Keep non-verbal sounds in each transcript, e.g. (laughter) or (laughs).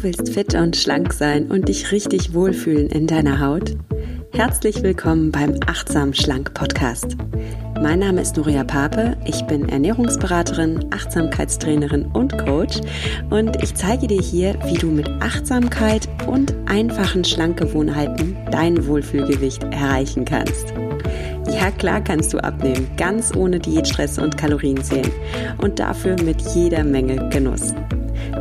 Du willst fit und schlank sein und dich richtig wohlfühlen in deiner Haut? Herzlich willkommen beim Achtsam Schlank Podcast. Mein Name ist Nuria Pape, ich bin Ernährungsberaterin, Achtsamkeitstrainerin und Coach und ich zeige dir hier, wie du mit Achtsamkeit und einfachen Schlankgewohnheiten dein Wohlfühlgewicht erreichen kannst. Ja, klar kannst du abnehmen, ganz ohne Diätstress und Kalorienzählen und dafür mit jeder Menge Genuss.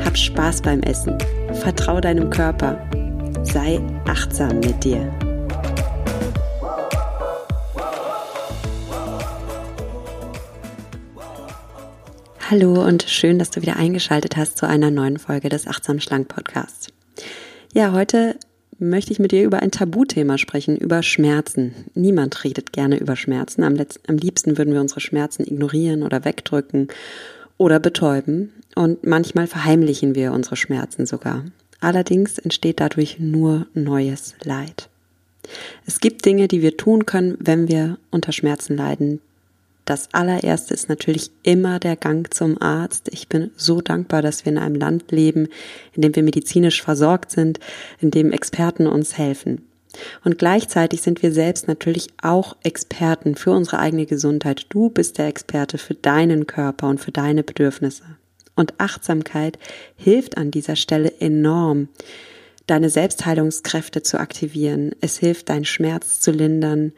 Hab Spaß beim Essen, vertrau deinem Körper, sei achtsam mit dir. Hallo und schön, dass du wieder eingeschaltet hast zu einer neuen Folge des Achtsam Schlank Podcasts. Ja, heute möchte ich mit dir über ein Tabuthema sprechen, über Schmerzen. Niemand redet gerne über Schmerzen. Am, am liebsten würden wir unsere Schmerzen ignorieren oder wegdrücken oder betäuben. Und manchmal verheimlichen wir unsere Schmerzen sogar. Allerdings entsteht dadurch nur neues Leid. Es gibt Dinge, die wir tun können, wenn wir unter Schmerzen leiden, das allererste ist natürlich immer der Gang zum Arzt. Ich bin so dankbar, dass wir in einem Land leben, in dem wir medizinisch versorgt sind, in dem Experten uns helfen. Und gleichzeitig sind wir selbst natürlich auch Experten für unsere eigene Gesundheit. Du bist der Experte für deinen Körper und für deine Bedürfnisse. Und Achtsamkeit hilft an dieser Stelle enorm, deine Selbstheilungskräfte zu aktivieren. Es hilft, deinen Schmerz zu lindern,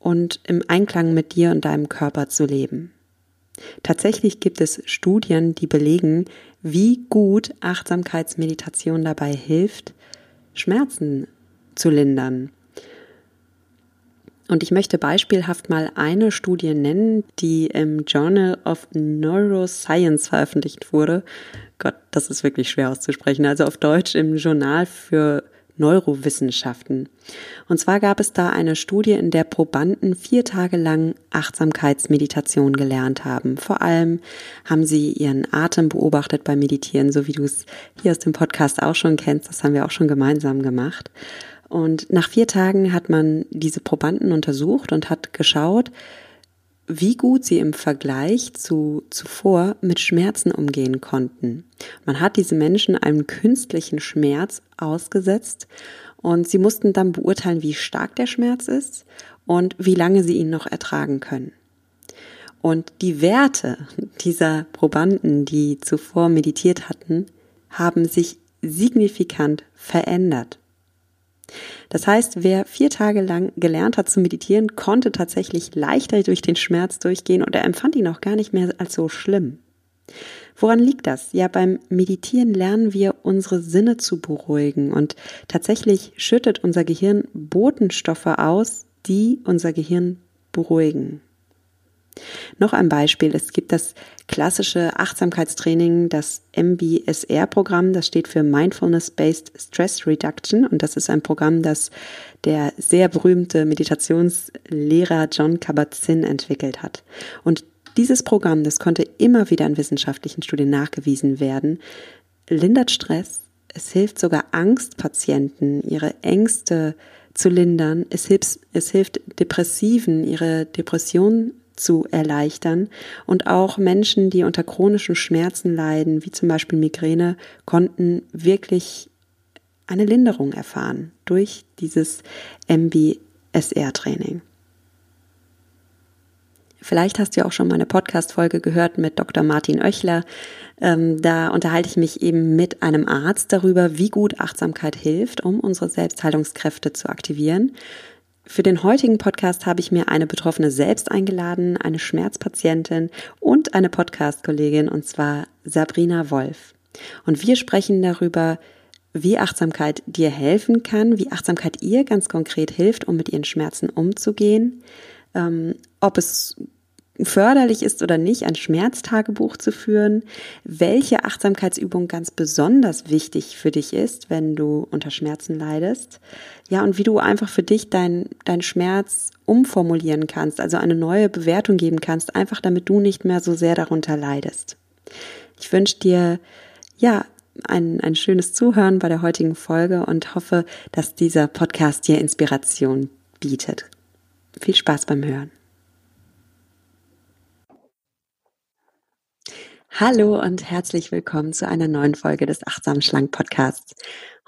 und im Einklang mit dir und deinem Körper zu leben. Tatsächlich gibt es Studien, die belegen, wie gut Achtsamkeitsmeditation dabei hilft, Schmerzen zu lindern. Und ich möchte beispielhaft mal eine Studie nennen, die im Journal of Neuroscience veröffentlicht wurde. Gott, das ist wirklich schwer auszusprechen. Also auf Deutsch im Journal für Neurowissenschaften. Und zwar gab es da eine Studie, in der Probanden vier Tage lang Achtsamkeitsmeditation gelernt haben. Vor allem haben sie ihren Atem beobachtet beim Meditieren, so wie du es hier aus dem Podcast auch schon kennst. Das haben wir auch schon gemeinsam gemacht. Und nach vier Tagen hat man diese Probanden untersucht und hat geschaut, wie gut sie im Vergleich zu zuvor mit Schmerzen umgehen konnten. Man hat diese Menschen einem künstlichen Schmerz ausgesetzt und sie mussten dann beurteilen, wie stark der Schmerz ist und wie lange sie ihn noch ertragen können. Und die Werte dieser Probanden, die zuvor meditiert hatten, haben sich signifikant verändert. Das heißt, wer vier Tage lang gelernt hat zu meditieren, konnte tatsächlich leichter durch den Schmerz durchgehen und er empfand ihn auch gar nicht mehr als so schlimm. Woran liegt das? Ja, beim Meditieren lernen wir unsere Sinne zu beruhigen und tatsächlich schüttet unser Gehirn Botenstoffe aus, die unser Gehirn beruhigen. Noch ein Beispiel. Es gibt das klassische Achtsamkeitstraining, das MBSR-Programm. Das steht für Mindfulness-Based Stress Reduction. Und das ist ein Programm, das der sehr berühmte Meditationslehrer John Kabat-Zinn entwickelt hat. Und dieses Programm, das konnte immer wieder in wissenschaftlichen Studien nachgewiesen werden, lindert Stress. Es hilft sogar Angstpatienten, ihre Ängste zu lindern. Es hilft, es hilft Depressiven, ihre Depression zu erleichtern. Und auch Menschen, die unter chronischen Schmerzen leiden, wie zum Beispiel Migräne, konnten wirklich eine Linderung erfahren durch dieses MBSR-Training. Vielleicht hast du ja auch schon meine Podcast-Folge gehört mit Dr. Martin Oechler. Ähm, da unterhalte ich mich eben mit einem Arzt darüber, wie gut Achtsamkeit hilft, um unsere Selbstheilungskräfte zu aktivieren. Für den heutigen Podcast habe ich mir eine Betroffene selbst eingeladen, eine Schmerzpatientin und eine Podcast-Kollegin, und zwar Sabrina Wolf. Und wir sprechen darüber, wie Achtsamkeit dir helfen kann, wie Achtsamkeit ihr ganz konkret hilft, um mit ihren Schmerzen umzugehen, ähm, ob es förderlich ist oder nicht, ein Schmerztagebuch zu führen, welche Achtsamkeitsübung ganz besonders wichtig für dich ist, wenn du unter Schmerzen leidest. Ja, und wie du einfach für dich deinen dein Schmerz umformulieren kannst, also eine neue Bewertung geben kannst, einfach damit du nicht mehr so sehr darunter leidest. Ich wünsche dir, ja, ein, ein schönes Zuhören bei der heutigen Folge und hoffe, dass dieser Podcast dir Inspiration bietet. Viel Spaß beim Hören. Hallo und herzlich willkommen zu einer neuen Folge des Achtsam Schlank Podcasts.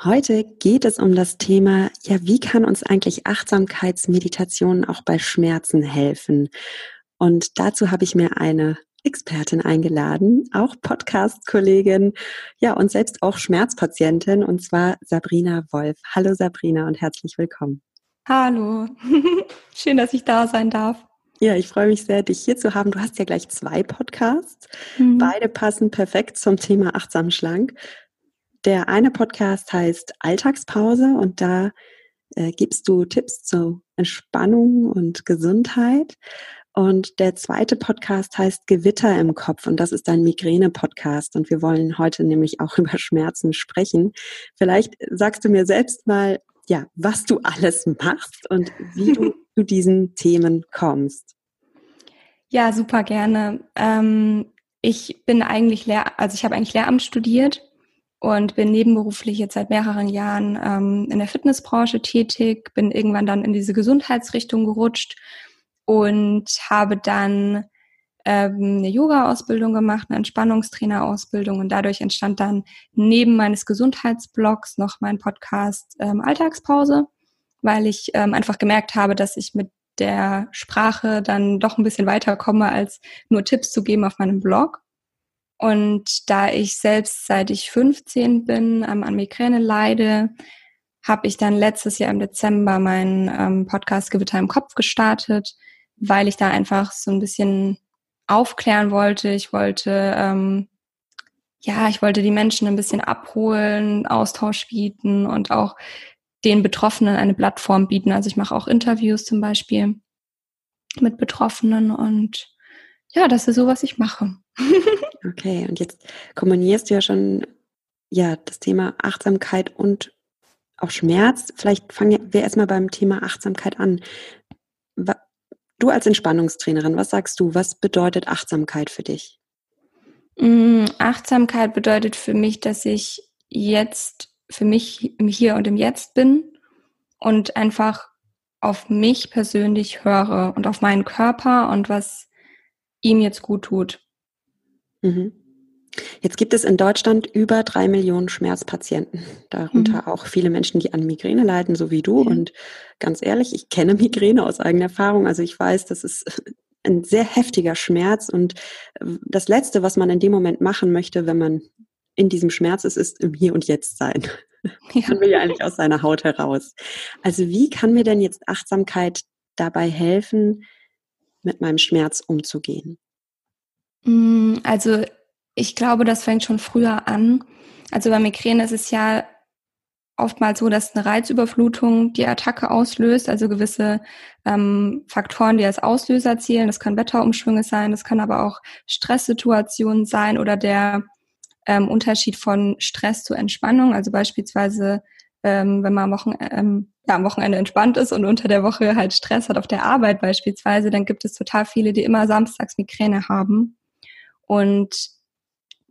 Heute geht es um das Thema, ja, wie kann uns eigentlich Achtsamkeitsmeditation auch bei Schmerzen helfen? Und dazu habe ich mir eine Expertin eingeladen, auch Podcast-Kollegin, ja, und selbst auch Schmerzpatientin, und zwar Sabrina Wolf. Hallo Sabrina und herzlich willkommen. Hallo, (laughs) schön, dass ich da sein darf. Ja, ich freue mich sehr, dich hier zu haben. Du hast ja gleich zwei Podcasts. Mhm. Beide passen perfekt zum Thema achtsam schlank. Der eine Podcast heißt Alltagspause und da äh, gibst du Tipps zur Entspannung und Gesundheit. Und der zweite Podcast heißt Gewitter im Kopf und das ist ein Migräne-Podcast und wir wollen heute nämlich auch (laughs) über Schmerzen sprechen. Vielleicht sagst du mir selbst mal, ja, was du alles machst und wie du (laughs) zu diesen Themen kommst. Ja, super gerne. Ähm, ich bin eigentlich Lehr also ich habe eigentlich Lehramt studiert und bin nebenberuflich jetzt seit mehreren Jahren ähm, in der Fitnessbranche tätig, bin irgendwann dann in diese Gesundheitsrichtung gerutscht und habe dann ähm, eine Yoga-Ausbildung gemacht, eine Entspannungstrainer-Ausbildung und dadurch entstand dann neben meines Gesundheitsblogs noch mein Podcast ähm, Alltagspause, weil ich ähm, einfach gemerkt habe, dass ich mit der Sprache dann doch ein bisschen weiterkomme, als nur Tipps zu geben auf meinem Blog. Und da ich selbst seit ich 15 bin ähm, an Migräne leide, habe ich dann letztes Jahr im Dezember meinen ähm, Podcast Gewitter im Kopf gestartet, weil ich da einfach so ein bisschen aufklären wollte. Ich wollte, ähm, ja, ich wollte die Menschen ein bisschen abholen, Austausch bieten und auch den Betroffenen eine Plattform bieten. Also ich mache auch Interviews zum Beispiel mit Betroffenen und ja, das ist so, was ich mache. (laughs) okay, und jetzt kombinierst du ja schon ja das Thema Achtsamkeit und auch Schmerz. Vielleicht fangen wir erstmal beim Thema Achtsamkeit an. Du als Entspannungstrainerin, was sagst du? Was bedeutet Achtsamkeit für dich? Mm, Achtsamkeit bedeutet für mich, dass ich jetzt für mich im Hier und im Jetzt bin und einfach auf mich persönlich höre und auf meinen Körper und was ihm jetzt gut tut. Mhm. Jetzt gibt es in Deutschland über drei Millionen Schmerzpatienten, darunter mhm. auch viele Menschen, die an Migräne leiden, so wie du. Ja. Und ganz ehrlich, ich kenne Migräne aus eigener Erfahrung. Also ich weiß, das ist (laughs) ein sehr heftiger Schmerz. Und äh, das Letzte, was man in dem Moment machen möchte, wenn man in diesem Schmerz ist, ist im Hier und Jetzt sein. Ja. Man will ja eigentlich aus seiner Haut heraus. Also wie kann mir denn jetzt Achtsamkeit dabei helfen, mit meinem Schmerz umzugehen? Mm, also ich glaube, das fängt schon früher an. Also bei Migräne ist es ja oftmals so, dass eine Reizüberflutung die Attacke auslöst, also gewisse ähm, Faktoren, die als Auslöser zählen. Das können Wetterumschwünge sein, das kann aber auch Stresssituationen sein oder der ähm, Unterschied von Stress zu Entspannung. Also beispielsweise, ähm, wenn man am, Wochen, ähm, ja, am Wochenende entspannt ist und unter der Woche halt Stress hat auf der Arbeit beispielsweise, dann gibt es total viele, die immer samstags Migräne haben. Und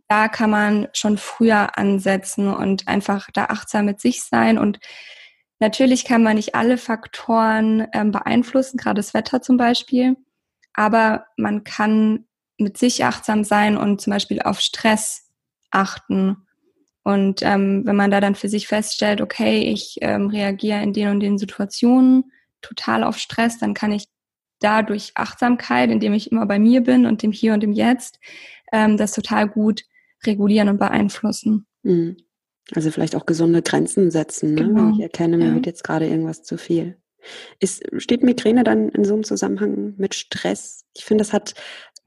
da kann man schon früher ansetzen und einfach da achtsam mit sich sein. Und natürlich kann man nicht alle Faktoren ähm, beeinflussen, gerade das Wetter zum Beispiel. Aber man kann mit sich achtsam sein und zum Beispiel auf Stress achten. Und ähm, wenn man da dann für sich feststellt, okay, ich ähm, reagiere in den und den Situationen total auf Stress, dann kann ich dadurch Achtsamkeit, indem ich immer bei mir bin und dem Hier und dem Jetzt, ähm, das total gut regulieren und beeinflussen. Mhm. Also vielleicht auch gesunde Grenzen setzen, ne? Genau. wenn ich erkenne, mir ja. wird jetzt gerade irgendwas zu viel. Ist, steht Migräne dann in so einem Zusammenhang mit Stress? Ich finde, das hat,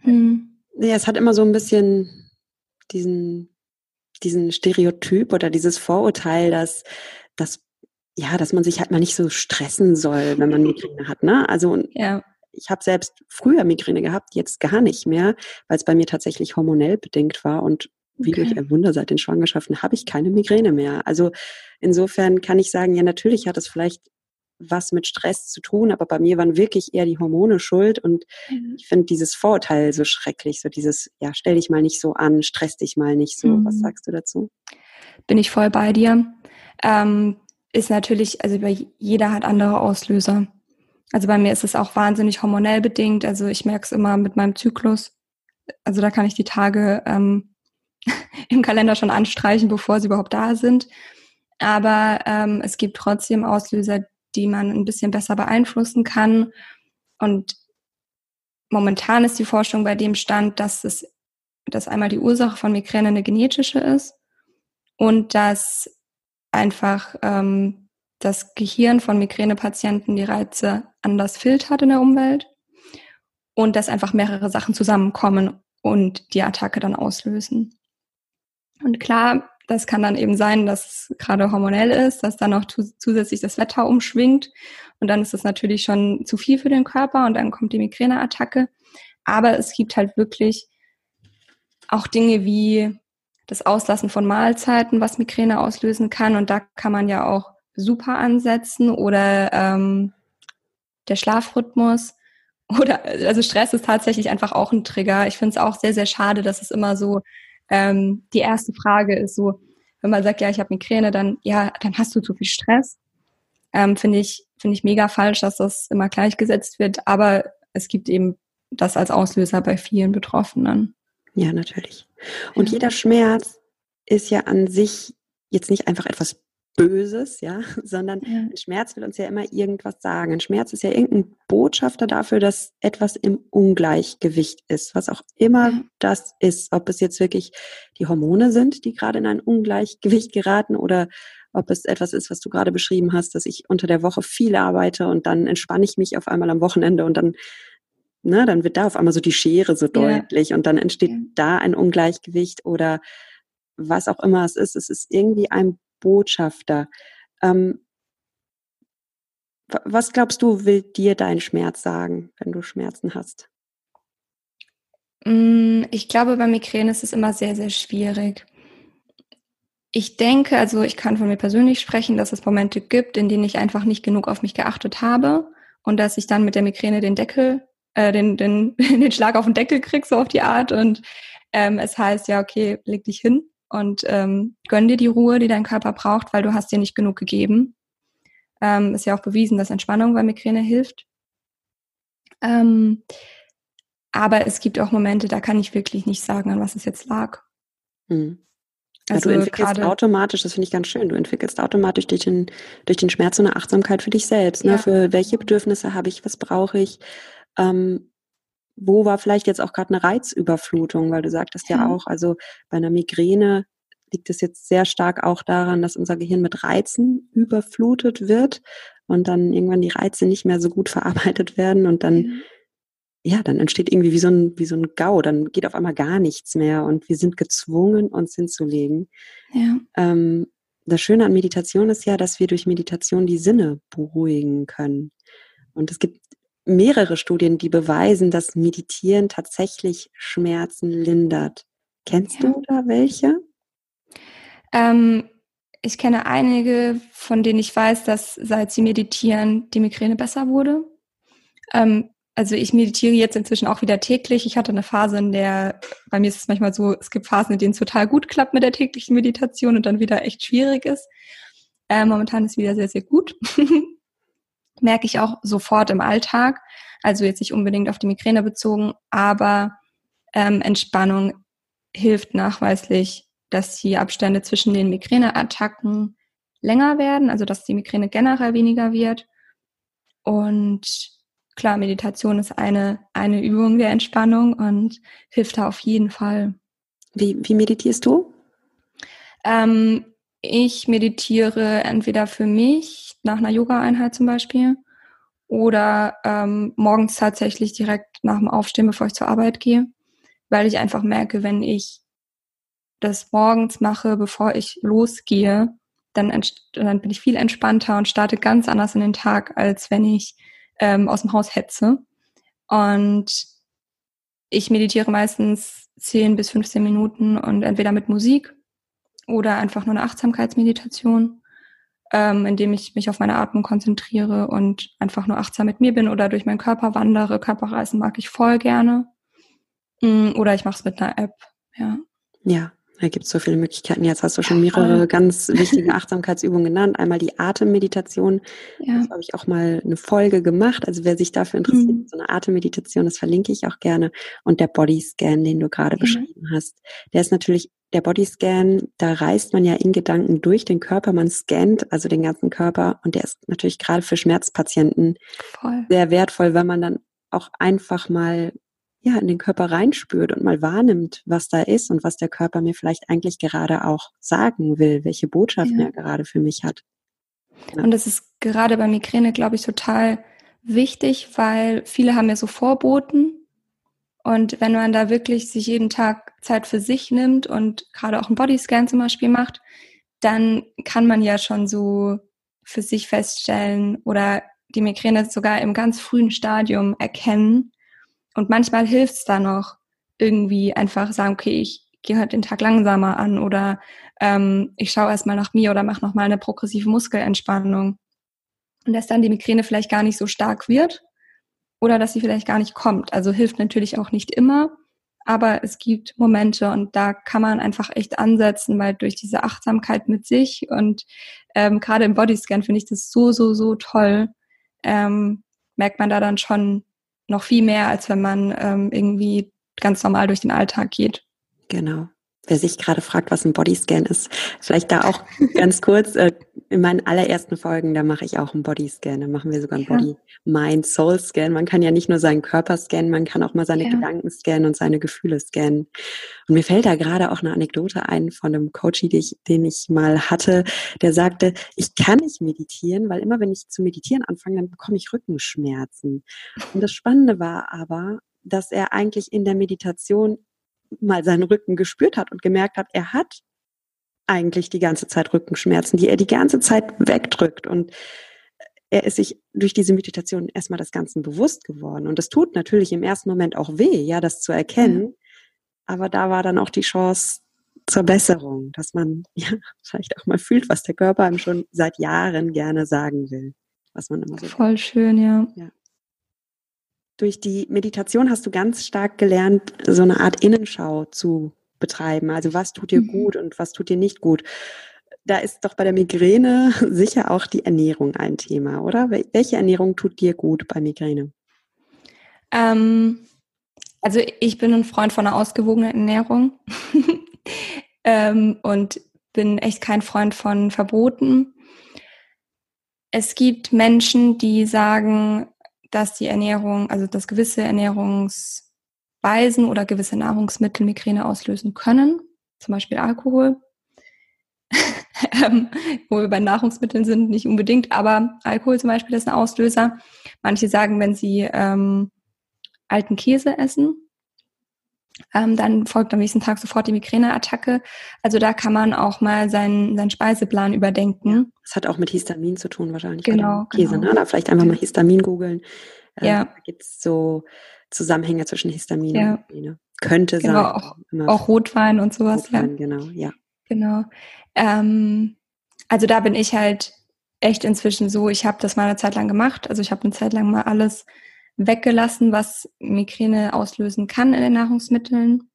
hm. ja, es hat immer so ein bisschen diesen, diesen Stereotyp oder dieses Vorurteil, dass, dass, ja, dass man sich halt mal nicht so stressen soll, wenn man Migräne hat, ne? Also, ja. ich habe selbst früher Migräne gehabt, jetzt gar nicht mehr, weil es bei mir tatsächlich hormonell bedingt war und wie okay. durch ein Wunder seit den Schwangerschaften habe ich keine Migräne mehr. Also insofern kann ich sagen, ja, natürlich hat es vielleicht was mit Stress zu tun, aber bei mir waren wirklich eher die Hormone schuld und mhm. ich finde dieses Vorurteil so schrecklich, so dieses, ja, stell dich mal nicht so an, stress dich mal nicht so. Mhm. Was sagst du dazu? Bin ich voll bei dir. Ähm, ist natürlich, also jeder hat andere Auslöser. Also bei mir ist es auch wahnsinnig hormonell bedingt. Also ich merke es immer mit meinem Zyklus also da kann ich die Tage ähm, (laughs) im Kalender schon anstreichen, bevor sie überhaupt da sind. Aber ähm, es gibt trotzdem Auslöser, die man ein bisschen besser beeinflussen kann. Und momentan ist die Forschung bei dem Stand, dass es, dass einmal die Ursache von Migräne eine genetische ist und dass einfach ähm, das Gehirn von Migränepatienten die Reize anders filtert in der Umwelt und dass einfach mehrere Sachen zusammenkommen und die Attacke dann auslösen. Und klar, das kann dann eben sein, dass es gerade hormonell ist, dass dann noch zusätzlich das Wetter umschwingt und dann ist das natürlich schon zu viel für den Körper und dann kommt die Migräneattacke. Aber es gibt halt wirklich auch Dinge wie das Auslassen von Mahlzeiten, was Migräne auslösen kann und da kann man ja auch super ansetzen oder ähm, der Schlafrhythmus oder also Stress ist tatsächlich einfach auch ein Trigger. Ich finde es auch sehr, sehr schade, dass es immer so ähm, die erste Frage ist so, wenn man sagt, ja, ich habe Migräne, dann ja, dann hast du zu viel Stress. Ähm, finde ich finde ich mega falsch, dass das immer gleichgesetzt wird. Aber es gibt eben das als Auslöser bei vielen Betroffenen. Ja, natürlich. Und jeder Schmerz ist ja an sich jetzt nicht einfach etwas Böses, ja, (laughs) sondern ja. Schmerz will uns ja immer irgendwas sagen. Ein Schmerz ist ja irgendein Botschafter dafür, dass etwas im Ungleichgewicht ist, was auch immer ja. das ist. Ob es jetzt wirklich die Hormone sind, die gerade in ein Ungleichgewicht geraten oder ob es etwas ist, was du gerade beschrieben hast, dass ich unter der Woche viel arbeite und dann entspanne ich mich auf einmal am Wochenende und dann, ne, dann wird da auf einmal so die Schere so deutlich ja. und dann entsteht da ein Ungleichgewicht oder was auch immer es ist. Es ist irgendwie ein Botschafter. Ähm, was glaubst du, will dir dein Schmerz sagen, wenn du Schmerzen hast? Mm, ich glaube, bei Migräne ist es immer sehr, sehr schwierig. Ich denke, also ich kann von mir persönlich sprechen, dass es Momente gibt, in denen ich einfach nicht genug auf mich geachtet habe und dass ich dann mit der Migräne den Deckel, äh, den, den, (laughs) den Schlag auf den Deckel krieg, so auf die Art. Und ähm, es heißt, ja, okay, leg dich hin und ähm, gönn dir die Ruhe, die dein Körper braucht, weil du hast dir nicht genug gegeben. Ähm, ist ja auch bewiesen, dass Entspannung bei Migräne hilft. Ähm, aber es gibt auch Momente, da kann ich wirklich nicht sagen, an was es jetzt lag. Hm. Also ja, du entwickelst automatisch, das finde ich ganz schön, du entwickelst automatisch durch den, durch den Schmerz so eine Achtsamkeit für dich selbst. Ne? Ja. Für welche Bedürfnisse habe ich, was brauche ich? Ähm, wo war vielleicht jetzt auch gerade eine Reizüberflutung, weil du sagtest ja. ja auch, also bei einer Migräne liegt es jetzt sehr stark auch daran, dass unser Gehirn mit Reizen überflutet wird und dann irgendwann die Reize nicht mehr so gut (laughs) verarbeitet werden und dann, mhm. ja, dann entsteht irgendwie wie so ein, wie so ein GAU, dann geht auf einmal gar nichts mehr und wir sind gezwungen, uns hinzulegen. Ja. Ähm, das Schöne an Meditation ist ja, dass wir durch Meditation die Sinne beruhigen können. Und es gibt mehrere Studien, die beweisen, dass Meditieren tatsächlich Schmerzen lindert. Kennst ja. du da welche? Ähm, ich kenne einige, von denen ich weiß, dass seit sie meditieren, die Migräne besser wurde. Ähm, also ich meditiere jetzt inzwischen auch wieder täglich. Ich hatte eine Phase, in der, bei mir ist es manchmal so, es gibt Phasen, in denen es total gut klappt mit der täglichen Meditation und dann wieder echt schwierig ist. Äh, momentan ist es wieder sehr, sehr gut. (laughs) merke ich auch sofort im Alltag. Also jetzt nicht unbedingt auf die Migräne bezogen, aber ähm, Entspannung hilft nachweislich, dass die Abstände zwischen den Migräneattacken länger werden, also dass die Migräne generell weniger wird. Und klar, Meditation ist eine, eine Übung der Entspannung und hilft da auf jeden Fall. Wie, wie meditierst du? Ähm, ich meditiere entweder für mich nach einer Yoga-Einheit zum Beispiel oder ähm, morgens tatsächlich direkt nach dem Aufstehen, bevor ich zur Arbeit gehe, weil ich einfach merke, wenn ich das morgens mache, bevor ich losgehe, dann, dann bin ich viel entspannter und starte ganz anders in den Tag, als wenn ich ähm, aus dem Haus hetze. Und ich meditiere meistens 10 bis 15 Minuten und entweder mit Musik oder einfach nur eine Achtsamkeitsmeditation, ähm, indem ich mich auf meine Atmung konzentriere und einfach nur achtsam mit mir bin oder durch meinen Körper wandere. Körperreisen mag ich voll gerne. Mm, oder ich mache es mit einer App, ja. Ja, Da gibt es so viele Möglichkeiten. Jetzt hast du schon mehrere ja. ganz wichtige Achtsamkeitsübungen genannt. Einmal die Atemmeditation. Ja. Das habe ich auch mal eine Folge gemacht. Also wer sich dafür interessiert, mhm. so eine Atemmeditation, das verlinke ich auch gerne. Und der Bodyscan, den du gerade mhm. beschrieben hast. Der ist natürlich, der Bodyscan, da reist man ja in Gedanken durch den Körper. Man scannt also den ganzen Körper. Und der ist natürlich gerade für Schmerzpatienten Voll. sehr wertvoll, wenn man dann auch einfach mal ja, in den Körper reinspürt und mal wahrnimmt, was da ist und was der Körper mir vielleicht eigentlich gerade auch sagen will, welche Botschaften ja. er gerade für mich hat. Ja. Und das ist gerade bei Migräne, glaube ich, total wichtig, weil viele haben ja so Vorboten. Und wenn man da wirklich sich jeden Tag Zeit für sich nimmt und gerade auch einen Bodyscan zum Beispiel macht, dann kann man ja schon so für sich feststellen oder die Migräne sogar im ganz frühen Stadium erkennen und manchmal hilft es da noch, irgendwie einfach sagen, okay, ich gehe halt den Tag langsamer an oder ähm, ich schaue erstmal nach mir oder mache nochmal eine progressive Muskelentspannung. Und dass dann die Migräne vielleicht gar nicht so stark wird oder dass sie vielleicht gar nicht kommt. Also hilft natürlich auch nicht immer, aber es gibt Momente und da kann man einfach echt ansetzen, weil durch diese Achtsamkeit mit sich und ähm, gerade im Bodyscan finde ich das so, so, so toll, ähm, merkt man da dann schon, noch viel mehr, als wenn man ähm, irgendwie ganz normal durch den Alltag geht. Genau. Wer sich gerade fragt, was ein Bodyscan ist, vielleicht da auch ganz kurz, äh, in meinen allerersten Folgen, da mache ich auch einen Bodyscan, da machen wir sogar einen ja. Body, Mind, Soul Scan. Man kann ja nicht nur seinen Körper scannen, man kann auch mal seine ja. Gedanken scannen und seine Gefühle scannen. Und mir fällt da gerade auch eine Anekdote ein von einem Coach, den ich, den ich mal hatte, der sagte, ich kann nicht meditieren, weil immer wenn ich zu meditieren anfange, dann bekomme ich Rückenschmerzen. Und das Spannende war aber, dass er eigentlich in der Meditation mal seinen Rücken gespürt hat und gemerkt hat, er hat eigentlich die ganze Zeit Rückenschmerzen, die er die ganze Zeit wegdrückt. Und er ist sich durch diese Meditation erstmal das Ganze bewusst geworden. Und es tut natürlich im ersten Moment auch weh, ja, das zu erkennen. Mhm. Aber da war dann auch die Chance zur Besserung, dass man (laughs) ja vielleicht auch mal fühlt, was der Körper einem schon seit Jahren gerne sagen will. Was man immer so. Voll schön, ja. ja. Durch die Meditation hast du ganz stark gelernt, so eine Art Innenschau zu betreiben. Also was tut dir mhm. gut und was tut dir nicht gut. Da ist doch bei der Migräne (laughs) sicher auch die Ernährung ein Thema, oder? Welche Ernährung tut dir gut bei Migräne? Ähm, also ich bin ein Freund von einer ausgewogenen Ernährung (laughs) ähm, und bin echt kein Freund von Verboten. Es gibt Menschen, die sagen, dass die Ernährung, also dass gewisse Ernährungs Speisen oder gewisse Nahrungsmittel Migräne auslösen können, zum Beispiel Alkohol. (laughs) ähm, wo wir bei Nahrungsmitteln sind, nicht unbedingt, aber Alkohol zum Beispiel ist ein Auslöser. Manche sagen, wenn sie ähm, alten Käse essen, ähm, dann folgt am nächsten Tag sofort die Migräneattacke. Also da kann man auch mal seinen, seinen Speiseplan überdenken. Das hat auch mit Histamin zu tun wahrscheinlich. Genau. Käse, genau. ne? Vielleicht einfach mal Histamin googeln. Äh, ja. Da gibt es so Zusammenhänge zwischen Histamin ja. und Migräne. Könnte genau, sein. Auch, auch Rotwein und sowas. Rotwein, ja. genau, ja. Genau. Ähm, also da bin ich halt echt inzwischen so, ich habe das mal eine Zeit lang gemacht. Also ich habe eine Zeit lang mal alles weggelassen, was Migräne auslösen kann in den Nahrungsmitteln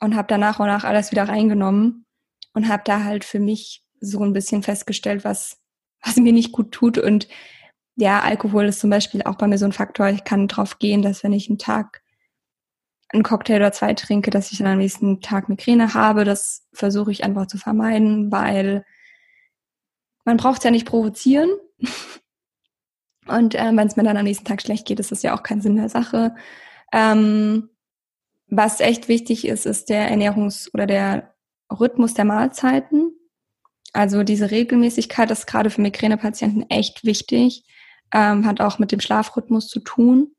und habe dann nach und nach alles wieder reingenommen und habe da halt für mich so ein bisschen festgestellt, was, was mir nicht gut tut und ja, Alkohol ist zum Beispiel auch bei mir so ein Faktor. Ich kann drauf gehen, dass wenn ich einen Tag einen Cocktail oder zwei trinke, dass ich dann am nächsten Tag Migräne habe. Das versuche ich einfach zu vermeiden, weil man braucht es ja nicht provozieren. (laughs) Und äh, wenn es mir dann am nächsten Tag schlecht geht, ist das ja auch kein Sinn der Sache. Ähm, was echt wichtig ist, ist der Ernährungs- oder der Rhythmus der Mahlzeiten. Also diese Regelmäßigkeit ist gerade für Migränepatienten echt wichtig ähm, hat auch mit dem Schlafrhythmus zu tun.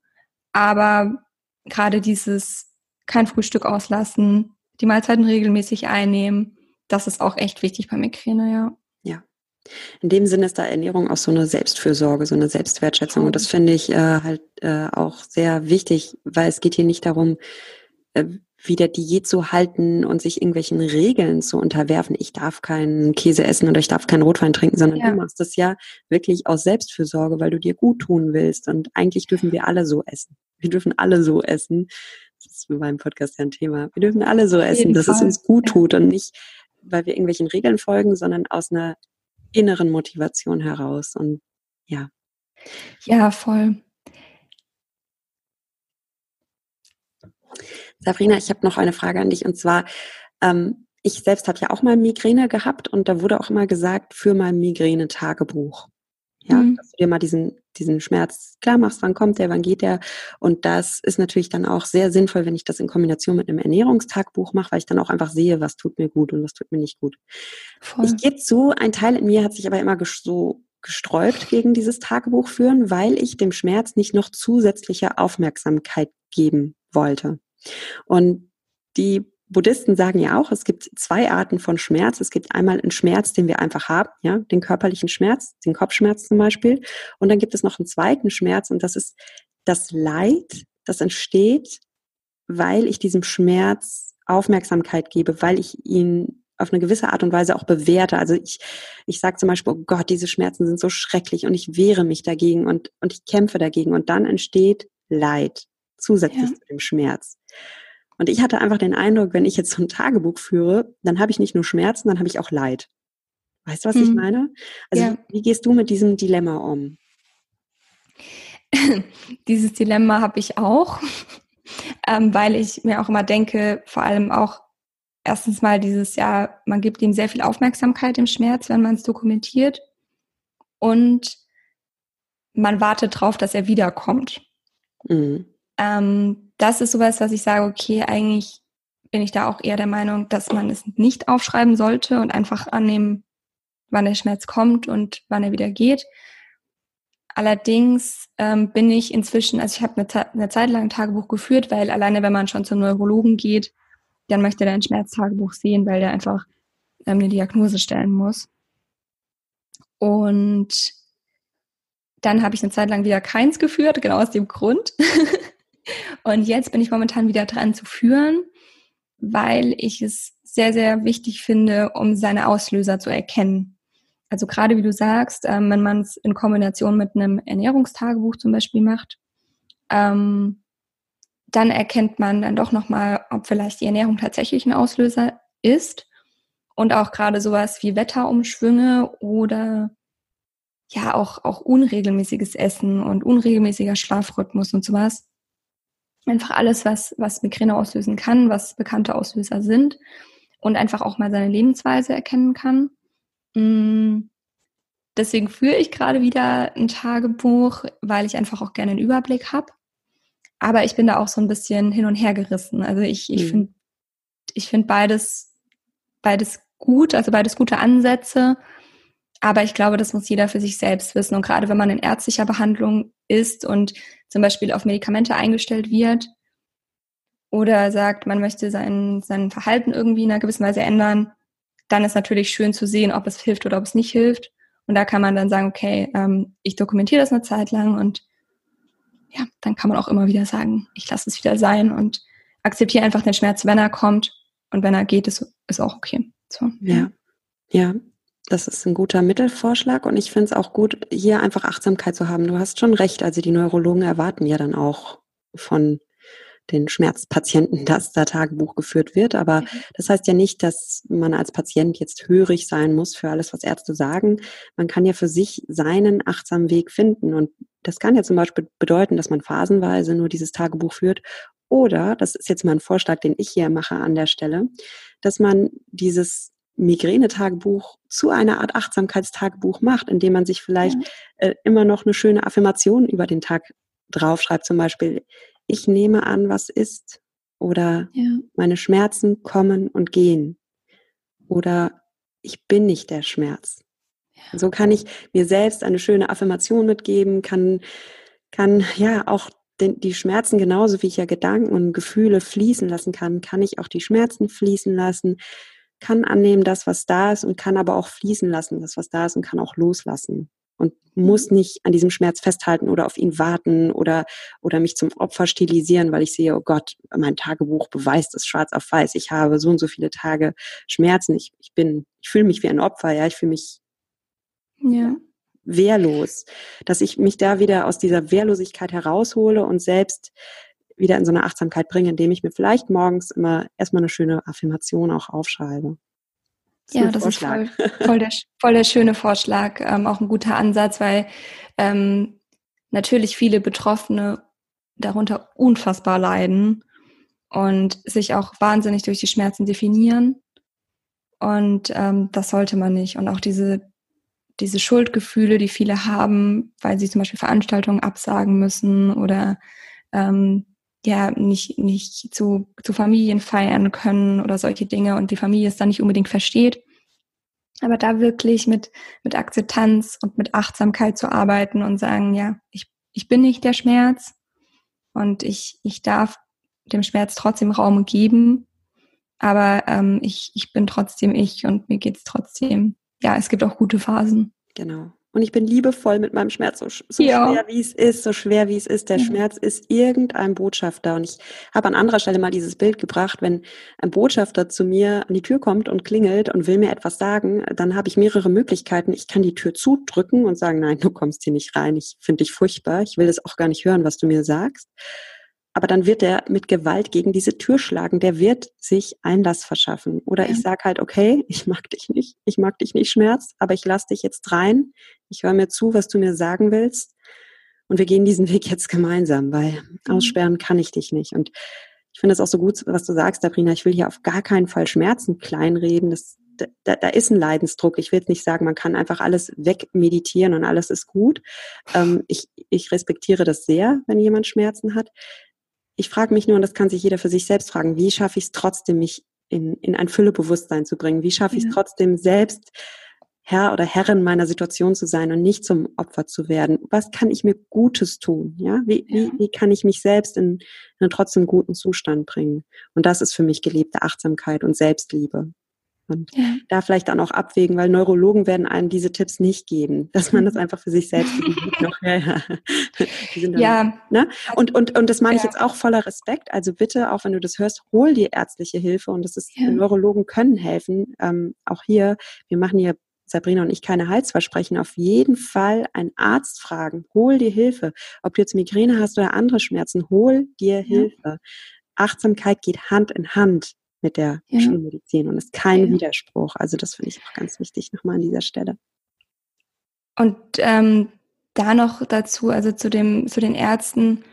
Aber gerade dieses kein Frühstück auslassen, die Mahlzeiten regelmäßig einnehmen, das ist auch echt wichtig bei Migräne, ja. In dem Sinne ist da Ernährung auch so eine Selbstfürsorge, so eine Selbstwertschätzung. Und das finde ich äh, halt äh, auch sehr wichtig, weil es geht hier nicht darum, äh, wieder Diät zu halten und sich irgendwelchen Regeln zu unterwerfen. Ich darf keinen Käse essen oder ich darf keinen Rotwein trinken, sondern ja. du machst das ja wirklich aus Selbstfürsorge, weil du dir gut tun willst. Und eigentlich dürfen wir alle so essen. Wir dürfen alle so essen, Das ist beim Podcast ja ein Thema. Wir dürfen alle so essen, dass Fall. es uns gut tut und nicht, weil wir irgendwelchen Regeln folgen, sondern aus einer inneren Motivation heraus. Und ja. Ja, voll. Sabrina, ich habe noch eine Frage an dich und zwar, ähm, ich selbst habe ja auch mal Migräne gehabt und da wurde auch immer gesagt, für mein Migräne-Tagebuch. Ja, mhm. dass du dir mal diesen, diesen Schmerz klar machst, wann kommt der, wann geht der. Und das ist natürlich dann auch sehr sinnvoll, wenn ich das in Kombination mit einem Ernährungstagbuch mache, weil ich dann auch einfach sehe, was tut mir gut und was tut mir nicht gut. Voll. Ich gebe zu, ein Teil in mir hat sich aber immer so gesträubt gegen dieses Tagebuch führen, weil ich dem Schmerz nicht noch zusätzliche Aufmerksamkeit geben wollte. Und die Buddhisten sagen ja auch, es gibt zwei Arten von Schmerz. Es gibt einmal einen Schmerz, den wir einfach haben, ja, den körperlichen Schmerz, den Kopfschmerz zum Beispiel. Und dann gibt es noch einen zweiten Schmerz und das ist das Leid, das entsteht, weil ich diesem Schmerz Aufmerksamkeit gebe, weil ich ihn auf eine gewisse Art und Weise auch bewerte. Also ich, ich sage zum Beispiel, oh Gott, diese Schmerzen sind so schrecklich und ich wehre mich dagegen und, und ich kämpfe dagegen und dann entsteht Leid zusätzlich ja. zu dem Schmerz. Und ich hatte einfach den Eindruck, wenn ich jetzt so ein Tagebuch führe, dann habe ich nicht nur Schmerzen, dann habe ich auch Leid. Weißt du, was hm. ich mhm. meine? Also ja. wie gehst du mit diesem Dilemma um? (laughs) Dieses Dilemma habe ich auch, (laughs) ähm, weil ich mir auch immer denke, vor allem auch erstens mal dieses Jahr, man gibt ihm sehr viel Aufmerksamkeit im Schmerz, wenn man es dokumentiert. Und man wartet darauf, dass er wiederkommt. Mhm. Ähm, das ist sowas, was ich sage, okay, eigentlich bin ich da auch eher der Meinung, dass man es nicht aufschreiben sollte und einfach annehmen, wann der Schmerz kommt und wann er wieder geht. Allerdings ähm, bin ich inzwischen, also ich habe eine, eine, Zeit lang ein Tagebuch geführt, weil alleine wenn man schon zum Neurologen geht, dann möchte er ein Schmerztagebuch sehen, weil der einfach ähm, eine Diagnose stellen muss. Und dann habe ich eine Zeit lang wieder keins geführt, genau aus dem Grund. (laughs) Und jetzt bin ich momentan wieder dran zu führen, weil ich es sehr, sehr wichtig finde, um seine Auslöser zu erkennen. Also gerade wie du sagst, ähm, wenn man es in Kombination mit einem Ernährungstagebuch zum Beispiel macht, ähm, dann erkennt man dann doch nochmal, ob vielleicht die Ernährung tatsächlich ein Auslöser ist. Und auch gerade sowas wie Wetterumschwünge oder ja auch, auch unregelmäßiges Essen und unregelmäßiger Schlafrhythmus und sowas einfach alles, was, was Migräne auslösen kann, was bekannte Auslöser sind und einfach auch mal seine Lebensweise erkennen kann. Mm, deswegen führe ich gerade wieder ein Tagebuch, weil ich einfach auch gerne einen Überblick habe. Aber ich bin da auch so ein bisschen hin und her gerissen. Also ich, ich mhm. finde ich finde beides, beides gut, also beides gute Ansätze. Aber ich glaube, das muss jeder für sich selbst wissen. Und gerade wenn man in ärztlicher Behandlung ist und zum Beispiel auf Medikamente eingestellt wird oder sagt, man möchte sein, sein Verhalten irgendwie in einer gewissen Weise ändern, dann ist natürlich schön zu sehen, ob es hilft oder ob es nicht hilft. Und da kann man dann sagen, okay, ähm, ich dokumentiere das eine Zeit lang und ja, dann kann man auch immer wieder sagen, ich lasse es wieder sein und akzeptiere einfach den Schmerz, wenn er kommt und wenn er geht, ist, ist auch okay. So. Ja, ja, das ist ein guter Mittelvorschlag und ich finde es auch gut, hier einfach Achtsamkeit zu haben. Du hast schon recht, also die Neurologen erwarten ja dann auch von den Schmerzpatienten, (laughs) dass da Tagebuch geführt wird. Aber das heißt ja nicht, dass man als Patient jetzt hörig sein muss für alles, was Ärzte sagen. Man kann ja für sich seinen achtsamen Weg finden. Und das kann ja zum Beispiel bedeuten, dass man phasenweise nur dieses Tagebuch führt. Oder, das ist jetzt mal ein Vorschlag, den ich hier mache an der Stelle, dass man dieses Migränetagebuch zu einer Art Achtsamkeitstagebuch macht, indem man sich vielleicht ja. äh, immer noch eine schöne Affirmation über den Tag draufschreibt, zum Beispiel, ich nehme an, was ist, oder ja. meine Schmerzen kommen und gehen, oder ich bin nicht der Schmerz. Ja. So kann ich mir selbst eine schöne Affirmation mitgeben, kann, kann ja auch den, die Schmerzen genauso wie ich ja Gedanken und Gefühle fließen lassen kann, kann ich auch die Schmerzen fließen lassen kann annehmen, das, was da ist und kann aber auch fließen lassen, das, was da ist und kann auch loslassen und muss mhm. nicht an diesem Schmerz festhalten oder auf ihn warten oder, oder mich zum Opfer stilisieren, weil ich sehe, oh Gott, mein Tagebuch beweist es schwarz auf weiß. Ich habe so und so viele Tage Schmerzen. Ich, ich bin, ich fühle mich wie ein Opfer, ja, ich fühle mich ja. wehrlos, dass ich mich da wieder aus dieser Wehrlosigkeit heraushole und selbst wieder in so eine Achtsamkeit bringe, indem ich mir vielleicht morgens immer erstmal eine schöne Affirmation auch aufschreibe. Das ja, das Vorschlag. ist voll, (laughs) voll, der, voll der schöne Vorschlag, ähm, auch ein guter Ansatz, weil ähm, natürlich viele Betroffene darunter unfassbar leiden und sich auch wahnsinnig durch die Schmerzen definieren. Und ähm, das sollte man nicht. Und auch diese, diese Schuldgefühle, die viele haben, weil sie zum Beispiel Veranstaltungen absagen müssen oder ähm, ja nicht, nicht zu, zu Familien feiern können oder solche Dinge und die Familie es dann nicht unbedingt versteht. Aber da wirklich mit, mit Akzeptanz und mit Achtsamkeit zu arbeiten und sagen, ja, ich, ich bin nicht der Schmerz und ich, ich darf dem Schmerz trotzdem Raum geben, aber ähm, ich, ich bin trotzdem ich und mir geht's trotzdem. Ja, es gibt auch gute Phasen. Genau. Und ich bin liebevoll mit meinem Schmerz, so, so ja. schwer wie es ist, so schwer wie es ist. Der ja. Schmerz ist irgendein Botschafter. Und ich habe an anderer Stelle mal dieses Bild gebracht, wenn ein Botschafter zu mir an die Tür kommt und klingelt und will mir etwas sagen, dann habe ich mehrere Möglichkeiten. Ich kann die Tür zudrücken und sagen, nein, du kommst hier nicht rein. Ich finde dich furchtbar. Ich will das auch gar nicht hören, was du mir sagst aber dann wird er mit Gewalt gegen diese Tür schlagen. Der wird sich Einlass verschaffen. Oder ja. ich sage halt, okay, (laughs) ich mag dich nicht, ich mag dich nicht Schmerz, aber ich lass dich jetzt rein. Ich höre mir zu, was du mir sagen willst. Und wir gehen diesen Weg jetzt gemeinsam, weil mhm. aussperren kann ich dich nicht. Und ich finde es auch so gut, was du sagst, Sabrina. Ich will hier auf gar keinen Fall Schmerzen kleinreden. Das, da, da ist ein Leidensdruck. Ich will jetzt nicht sagen, man kann einfach alles wegmeditieren und alles ist gut. Ähm, ich, ich respektiere das sehr, wenn jemand Schmerzen hat. Ich frage mich nur, und das kann sich jeder für sich selbst fragen, wie schaffe ich es trotzdem, mich in, in ein Füllebewusstsein zu bringen? Wie schaffe ich es trotzdem selbst, Herr oder Herrin meiner Situation zu sein und nicht zum Opfer zu werden? Was kann ich mir Gutes tun? Ja, wie, ja. wie, wie kann ich mich selbst in, in einen trotzdem guten Zustand bringen? Und das ist für mich gelebte Achtsamkeit und Selbstliebe. Und ja. da vielleicht dann auch abwägen, weil Neurologen werden einem diese Tipps nicht geben, dass man das mhm. einfach für sich selbst noch, (laughs) ja, ja. Dann, ja. Ne? Und, und, und das meine ich jetzt auch voller Respekt. Also bitte, auch wenn du das hörst, hol dir ärztliche Hilfe und das ist. Neurologen können helfen. Ähm, auch hier, wir machen hier Sabrina und ich keine Heilsversprechen, auf jeden Fall einen Arzt fragen. Hol dir Hilfe. Ob du jetzt Migräne hast oder andere Schmerzen, hol dir Hilfe. Achtsamkeit geht Hand in Hand mit der ja. Schulmedizin und ist kein ja. Widerspruch. Also das finde ich auch ganz wichtig nochmal an dieser Stelle. Und ähm, da noch dazu, also zu dem, zu den Ärzten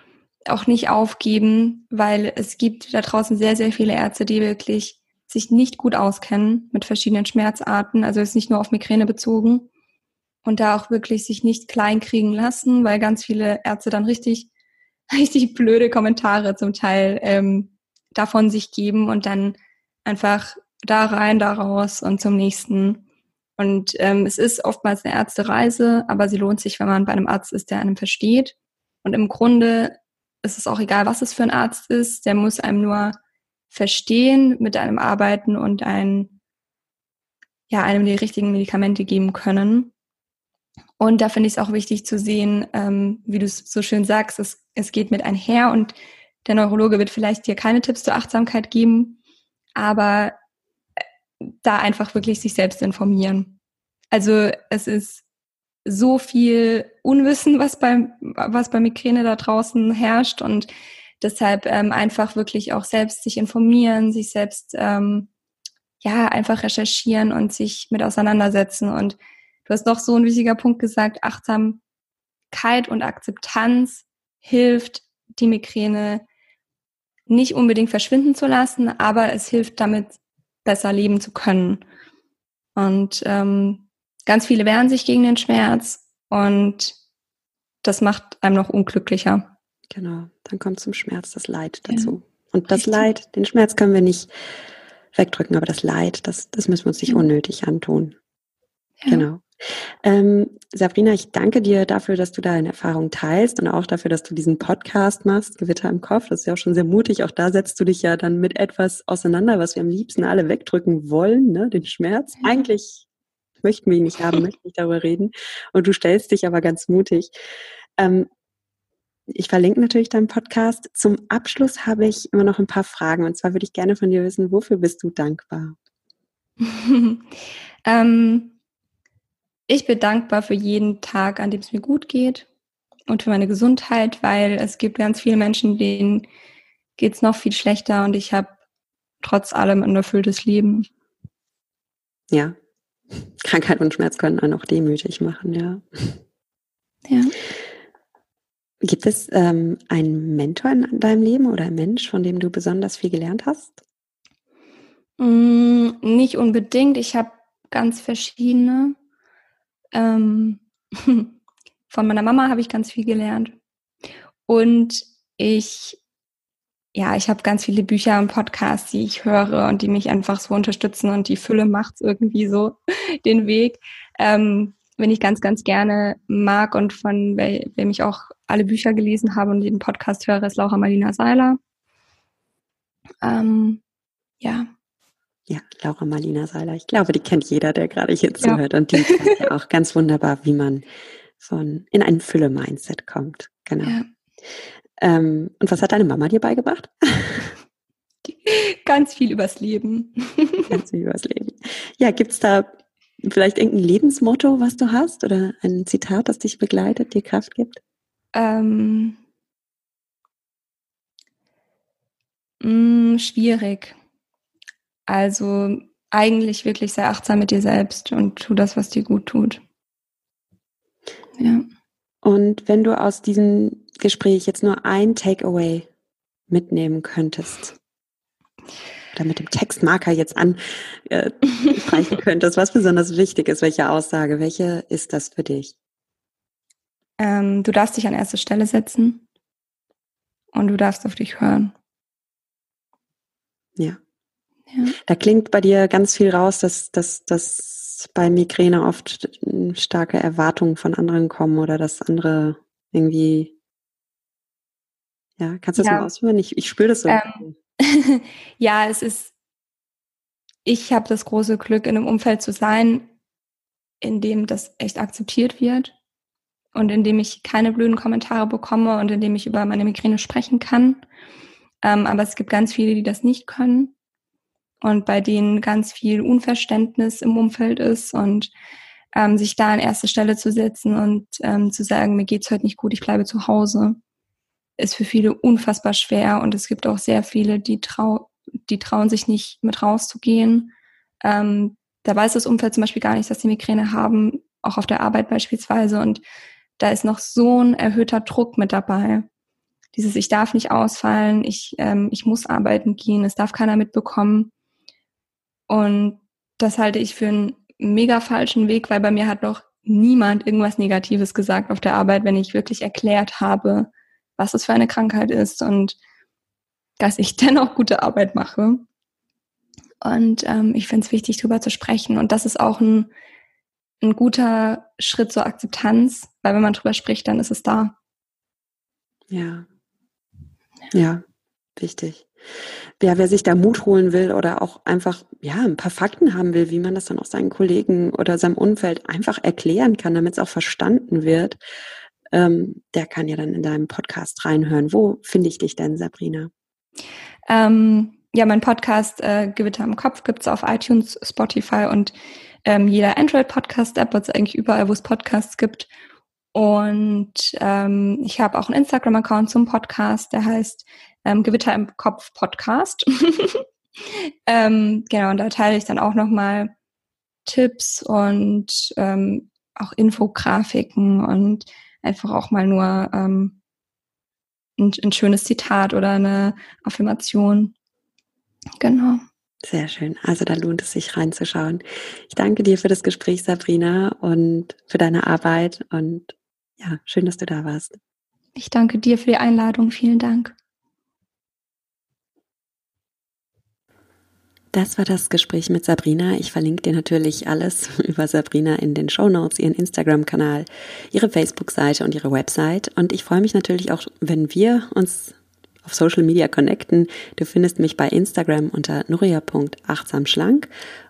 auch nicht aufgeben, weil es gibt da draußen sehr, sehr viele Ärzte, die wirklich sich nicht gut auskennen mit verschiedenen Schmerzarten, also ist nicht nur auf Migräne bezogen und da auch wirklich sich nicht kleinkriegen lassen, weil ganz viele Ärzte dann richtig, (laughs) richtig blöde Kommentare zum Teil ähm, davon sich geben und dann einfach da rein, da raus und zum nächsten. Und ähm, es ist oftmals eine Ärztereise, aber sie lohnt sich, wenn man bei einem Arzt ist, der einem versteht. Und im Grunde ist es auch egal, was es für ein Arzt ist, der muss einem nur verstehen, mit einem arbeiten und ein, ja, einem die richtigen Medikamente geben können. Und da finde ich es auch wichtig zu sehen, ähm, wie du es so schön sagst, es, es geht mit einher und der Neurologe wird vielleicht dir keine Tipps zur Achtsamkeit geben, aber äh, da einfach wirklich sich selbst informieren. Also es ist so viel Unwissen, was beim was bei Migräne da draußen herrscht und deshalb ähm, einfach wirklich auch selbst sich informieren, sich selbst ähm, ja einfach recherchieren und sich mit auseinandersetzen. Und du hast noch so ein wichtiger Punkt gesagt: Achtsamkeit und Akzeptanz hilft, die Migräne nicht unbedingt verschwinden zu lassen, aber es hilft damit, besser leben zu können. Und ähm, ganz viele wehren sich gegen den Schmerz und das macht einem noch unglücklicher. Genau, dann kommt zum Schmerz das Leid dazu. Ja, und das richtig. Leid, den Schmerz können wir nicht wegdrücken, aber das Leid, das, das müssen wir uns nicht unnötig antun. Ja. Genau. Ähm, Sabrina, ich danke dir dafür, dass du deine Erfahrung teilst und auch dafür, dass du diesen Podcast machst, Gewitter im Kopf. Das ist ja auch schon sehr mutig. Auch da setzt du dich ja dann mit etwas auseinander, was wir am liebsten alle wegdrücken wollen, ne? den Schmerz. Eigentlich möchten wir ihn nicht haben, (laughs) möchten nicht darüber reden. Und du stellst dich aber ganz mutig. Ähm, ich verlinke natürlich deinen Podcast. Zum Abschluss habe ich immer noch ein paar Fragen. Und zwar würde ich gerne von dir wissen, wofür bist du dankbar? (laughs) ähm, ich bin dankbar für jeden Tag, an dem es mir gut geht und für meine Gesundheit, weil es gibt ganz viele Menschen, denen geht's noch viel schlechter und ich habe trotz allem ein erfülltes Leben. Ja. Krankheit und Schmerz können einen auch demütig machen, ja. Ja. Gibt es ähm, einen Mentor in deinem Leben oder einen Mensch, von dem du besonders viel gelernt hast? Mm, nicht unbedingt. Ich habe ganz verschiedene. Ähm, (laughs) von meiner Mama habe ich ganz viel gelernt. Und ich, ja, ich habe ganz viele Bücher und Podcasts, die ich höre und die mich einfach so unterstützen und die Fülle macht irgendwie so (laughs) den Weg. Ähm, wenn ich ganz, ganz gerne mag und von wem ich auch alle Bücher gelesen habe und jeden Podcast höre, ist Laura Marlina Seiler. Ähm, ja. Ja, Laura Marlina Seiler. Ich glaube, die kennt jeder, der gerade hier zuhört. Ja. Und die kennt ja auch ganz wunderbar, wie man von in ein Fülle-Mindset kommt. Genau. Ja. Ähm, und was hat deine Mama dir beigebracht? Ganz viel übers Leben. Ganz viel übers Leben. Ja, gibt's da vielleicht irgendein Lebensmotto, was du hast oder ein Zitat, das dich begleitet, dir Kraft gibt? Ähm, mh, mm, schwierig. Also eigentlich wirklich sehr achtsam mit dir selbst und tu das, was dir gut tut. Ja. Und wenn du aus diesem Gespräch jetzt nur ein Takeaway mitnehmen könntest, oder mit dem Textmarker jetzt anstreichen äh, (laughs) könntest, was besonders wichtig ist, welche Aussage, welche ist das für dich? Ähm, du darfst dich an erste Stelle setzen und du darfst auf dich hören. Ja. Ja. Da klingt bei dir ganz viel raus, dass, dass, dass bei Migräne oft starke Erwartungen von anderen kommen oder dass andere irgendwie ja, kannst du das ja. mal ausführen? Ich, ich spüre das so. Ähm, (laughs) ja, es ist, ich habe das große Glück, in einem Umfeld zu sein, in dem das echt akzeptiert wird und in dem ich keine blöden Kommentare bekomme und in dem ich über meine Migräne sprechen kann. Ähm, aber es gibt ganz viele, die das nicht können und bei denen ganz viel Unverständnis im Umfeld ist und ähm, sich da an erste Stelle zu setzen und ähm, zu sagen, mir geht's heute nicht gut, ich bleibe zu Hause ist für viele unfassbar schwer und es gibt auch sehr viele, die, trau die trauen sich nicht mit rauszugehen. Ähm, da weiß das Umfeld zum Beispiel gar nicht, dass sie Migräne haben, auch auf der Arbeit beispielsweise. Und da ist noch so ein erhöhter Druck mit dabei. Dieses, ich darf nicht ausfallen, ich, ähm, ich muss arbeiten gehen, es darf keiner mitbekommen. Und das halte ich für einen mega falschen Weg, weil bei mir hat noch niemand irgendwas Negatives gesagt auf der Arbeit, wenn ich wirklich erklärt habe, was es für eine Krankheit ist und dass ich (laughs) dennoch gute Arbeit mache. Und ähm, ich finde es wichtig, darüber zu sprechen. Und das ist auch ein, ein guter Schritt zur Akzeptanz, weil wenn man drüber spricht, dann ist es da. Ja. Ja, wichtig. Ja, wer sich da Mut holen will oder auch einfach ja ein paar Fakten haben will, wie man das dann auch seinen Kollegen oder seinem Umfeld einfach erklären kann, damit es auch verstanden wird, ähm, der kann ja dann in deinem Podcast reinhören. Wo finde ich dich denn, Sabrina? Ähm, ja, mein Podcast äh, Gewitter im Kopf gibt es auf iTunes, Spotify und ähm, jeder Android-Podcast-App, also eigentlich überall, wo es Podcasts gibt. Und ähm, ich habe auch einen Instagram-Account zum Podcast, der heißt ähm, Gewitter im Kopf Podcast. (laughs) ähm, genau, und da teile ich dann auch nochmal Tipps und ähm, auch Infografiken und einfach auch mal nur ähm, ein, ein schönes Zitat oder eine Affirmation. Genau. Sehr schön. Also da lohnt es sich reinzuschauen. Ich danke dir für das Gespräch, Sabrina, und für deine Arbeit. Und ja, schön, dass du da warst. Ich danke dir für die Einladung. Vielen Dank. Das war das Gespräch mit Sabrina. Ich verlinke dir natürlich alles (laughs) über Sabrina in den Show Notes, ihren Instagram-Kanal, ihre Facebook-Seite und ihre Website. Und ich freue mich natürlich auch, wenn wir uns auf Social Media connecten. Du findest mich bei Instagram unter nuria.achtsamschlank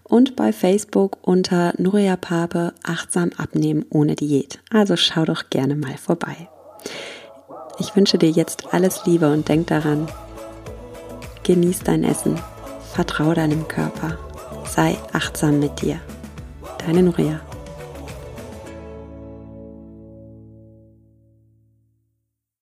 und bei Facebook unter Nuria Pape achtsam abnehmen ohne Diät. Also schau doch gerne mal vorbei. Ich wünsche dir jetzt alles Liebe und denk daran, genieß dein Essen Vertrau deinem Körper. Sei achtsam mit dir. Deine Nuria.